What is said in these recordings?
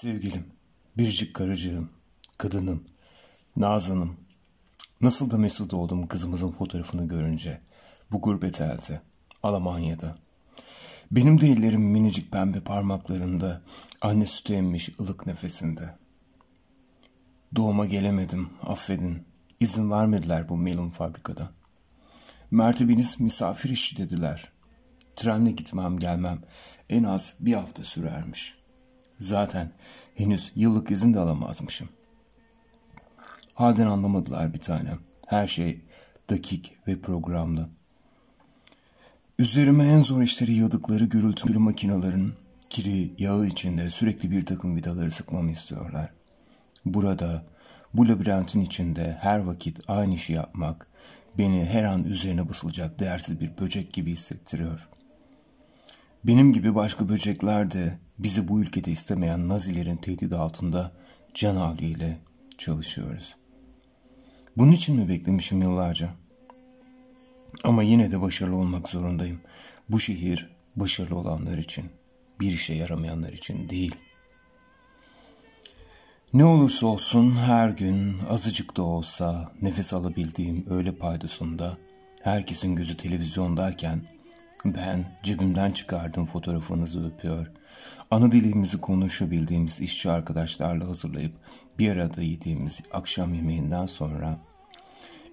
Sevgilim, biricik karıcığım, kadınım, Nazan'ım. Nasıl da mesut oldum kızımızın fotoğrafını görünce. Bu gurbet elde, Almanya'da. Benim de ellerim minicik pembe parmaklarında, anne sütü emmiş ılık nefesinde. Doğuma gelemedim, affedin. İzin vermediler bu melon fabrikada. Mertebeniz misafir işi dediler. Trenle gitmem gelmem en az bir hafta sürermiş. Zaten henüz yıllık izin de alamazmışım. Halden anlamadılar bir tanem. Her şey dakik ve programlı. Üzerime en zor işleri yıldıkları gürültülü makinelerin kiri, yağı içinde sürekli bir takım vidaları sıkmamı istiyorlar. Burada, bu labirentin içinde her vakit aynı işi yapmak beni her an üzerine basılacak değersiz bir böcek gibi hissettiriyor. Benim gibi başka böcekler de bizi bu ülkede istemeyen Nazilerin tehdidi altında can havliyle çalışıyoruz. Bunun için mi beklemişim yıllarca? Ama yine de başarılı olmak zorundayım. Bu şehir başarılı olanlar için, bir işe yaramayanlar için değil. Ne olursa olsun her gün azıcık da olsa nefes alabildiğim öğle paydosunda herkesin gözü televizyondayken ben cebimden çıkardım fotoğrafınızı öpüyor. Ana dilimizi konuşabildiğimiz işçi arkadaşlarla hazırlayıp bir arada yediğimiz akşam yemeğinden sonra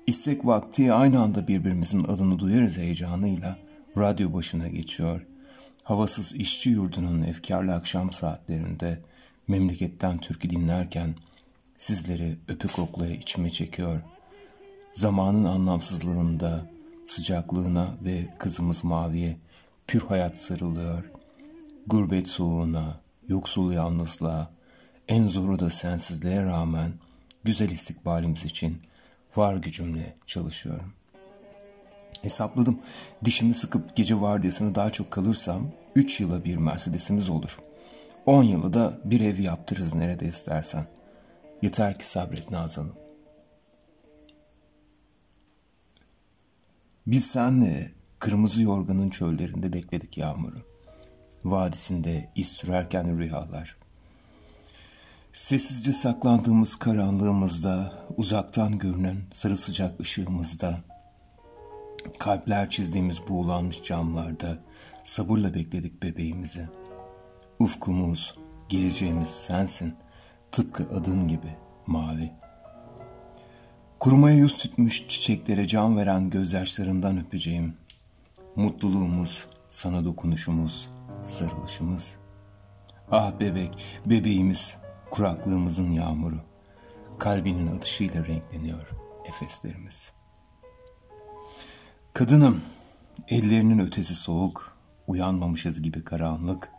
istek vakti aynı anda birbirimizin adını duyarız heyecanıyla radyo başına geçiyor. Havasız işçi yurdunun efkarlı akşam saatlerinde memleketten türkü dinlerken sizleri öpü koklaya içime çekiyor. Zamanın anlamsızlığında sıcaklığına ve kızımız Mavi'ye pür hayat sarılıyor. Gurbet soğuğuna, yoksul yalnızlığa, en zoru da sensizliğe rağmen güzel istikbalimiz için var gücümle çalışıyorum. Hesapladım. Dişimi sıkıp gece vardiyasını daha çok kalırsam 3 yıla bir Mercedes'imiz olur. 10 yılı da bir ev yaptırırız nerede istersen. Yeter ki sabret Nazan'ım. Biz senle kırmızı yorganın çöllerinde bekledik yağmuru. Vadisinde iz sürerken rüyalar. Sessizce saklandığımız karanlığımızda, uzaktan görünen sarı sıcak ışığımızda, kalpler çizdiğimiz buğulanmış camlarda sabırla bekledik bebeğimizi. Ufkumuz, geleceğimiz sensin, tıpkı adın gibi mavi.'' Kurumaya yüz tutmuş çiçeklere can veren gözyaşlarından öpeceğim. Mutluluğumuz, sana dokunuşumuz, sarılışımız. Ah bebek, bebeğimiz, kuraklığımızın yağmuru. Kalbinin atışıyla renkleniyor efeslerimiz. Kadınım, ellerinin ötesi soğuk, uyanmamışız gibi karanlık,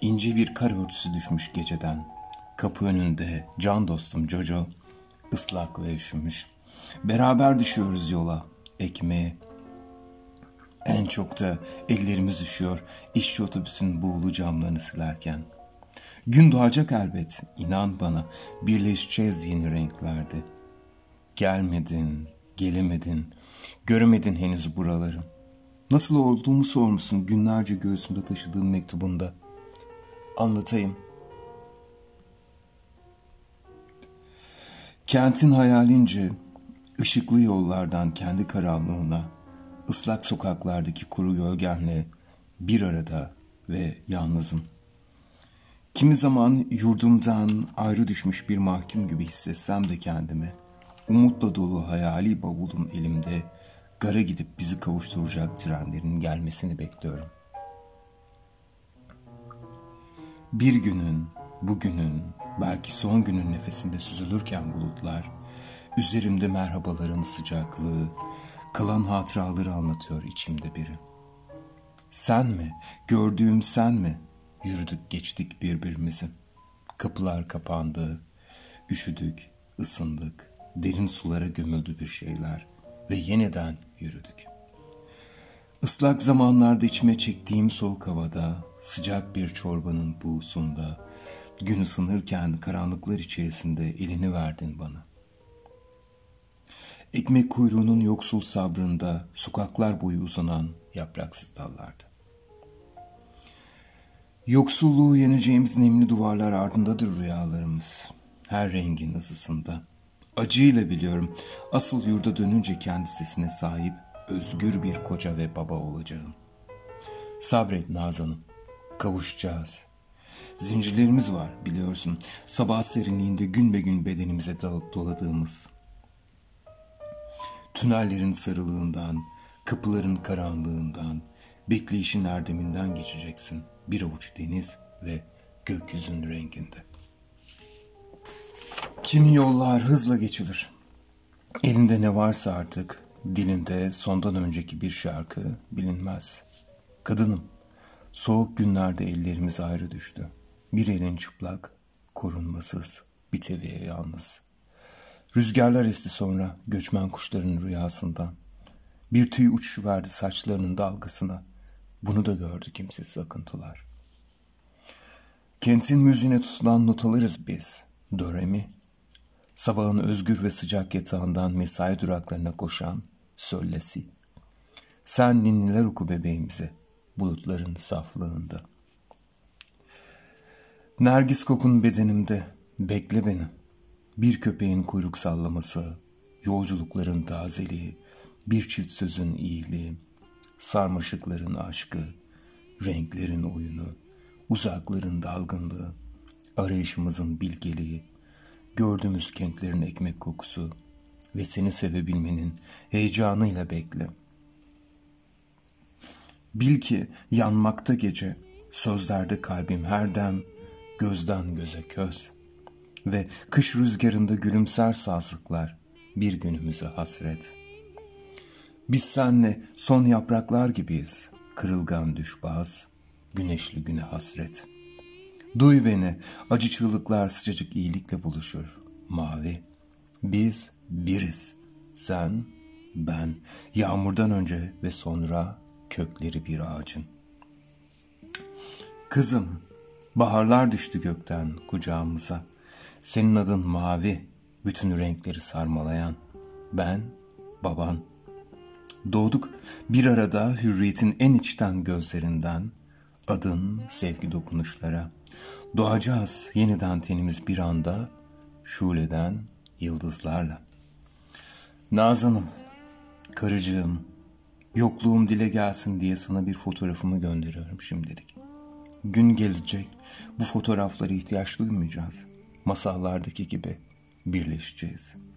ince bir kar örtüsü düşmüş geceden. Kapı önünde can dostum Jojo, ıslak ve üşümüş. Beraber düşüyoruz yola, ekmeğe. En çok da ellerimiz üşüyor işçi otobüsün buğulu camlarını silerken. Gün doğacak elbet, inan bana, birleşeceğiz yeni renklerde. Gelmedin, gelemedin, göremedin henüz buraları. Nasıl olduğumu sormuşsun günlerce göğsümde taşıdığım mektubunda. Anlatayım. Kentin hayalince ışıklı yollardan kendi karanlığına, ıslak sokaklardaki kuru gölgenle bir arada ve yalnızım. Kimi zaman yurdumdan ayrı düşmüş bir mahkum gibi hissetsem de kendimi, umutla dolu hayali bavulum elimde, gara gidip bizi kavuşturacak trenlerin gelmesini bekliyorum. Bir günün, bugünün, belki son günün nefesinde süzülürken bulutlar, Üzerimde merhabaların sıcaklığı, kalan hatıraları anlatıyor içimde biri. Sen mi, gördüğüm sen mi? Yürüdük geçtik birbirimizi. Kapılar kapandı, üşüdük, ısındık, derin sulara gömüldü bir şeyler ve yeniden yürüdük. Islak zamanlarda içime çektiğim soğuk havada, sıcak bir çorbanın buğusunda, gün ısınırken karanlıklar içerisinde elini verdin bana.'' Ekmek kuyruğunun yoksul sabrında sokaklar boyu uzanan yapraksız dallardı. Yoksulluğu yeneceğimiz nemli duvarlar ardındadır rüyalarımız. Her rengin ısısında. Acıyla biliyorum. Asıl yurda dönünce kendi sesine sahip özgür bir koca ve baba olacağım. Sabret Nazan'ım. Kavuşacağız. Zincirlerimiz var biliyorsun. Sabah serinliğinde gün be gün bedenimize dalıp doladığımız. Tünellerin sarılığından, kapıların karanlığından, bekleyişin erdeminden geçeceksin. Bir avuç deniz ve gökyüzünün renginde. Kimi yollar hızla geçilir. Elinde ne varsa artık, dilinde sondan önceki bir şarkı bilinmez. Kadınım, soğuk günlerde ellerimiz ayrı düştü. Bir elin çıplak, korunmasız, bir yalnız. Rüzgarlar esti sonra göçmen kuşların rüyasından. Bir tüy uçuşu verdi saçlarının dalgasına. Bunu da gördü kimsesiz akıntılar. Kentin müziğine tutulan notalarız biz. Doremi. Sabahın özgür ve sıcak yatağından mesai duraklarına koşan söllesi. Sen ninniler oku bebeğimize bulutların saflığında. Nergis kokun bedenimde bekle beni. Bir köpeğin kuyruk sallaması, yolculukların tazeliği, bir çift sözün iyiliği, sarmaşıkların aşkı, renklerin oyunu, uzakların dalgınlığı, arayışımızın bilgeliği, gördüğümüz kentlerin ekmek kokusu ve seni sevebilmenin heyecanıyla bekle. Bil ki yanmakta gece, sözlerde kalbim her dem, gözden göze köz. Ve kış rüzgarında gülümser sazlıklar, bir günümüze hasret.'' Biz senle son yapraklar gibiyiz. Kırılgan düşbaz, güneşli güne hasret. Duy beni, acı çığlıklar sıcacık iyilikle buluşur. Mavi, biz biriz. Sen, ben, yağmurdan önce ve sonra kökleri bir ağacın. Kızım, baharlar düştü gökten kucağımıza. Senin adın mavi, bütün renkleri sarmalayan. Ben, baban, Doğduk bir arada hürriyetin en içten gözlerinden, adın sevgi dokunuşlara. Doğacağız yeniden tenimiz bir anda, şuleden yıldızlarla. Nazanım, karıcığım, yokluğum dile gelsin diye sana bir fotoğrafımı gönderiyorum şimdilik. Gün gelecek, bu fotoğraflara ihtiyaç duymayacağız. Masallardaki gibi birleşeceğiz.''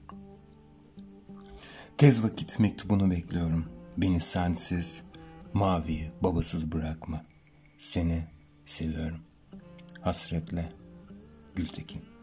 Tez vakit mektubunu bekliyorum. Beni sensiz, mavi, babasız bırakma. Seni seviyorum. Hasretle Gültekin.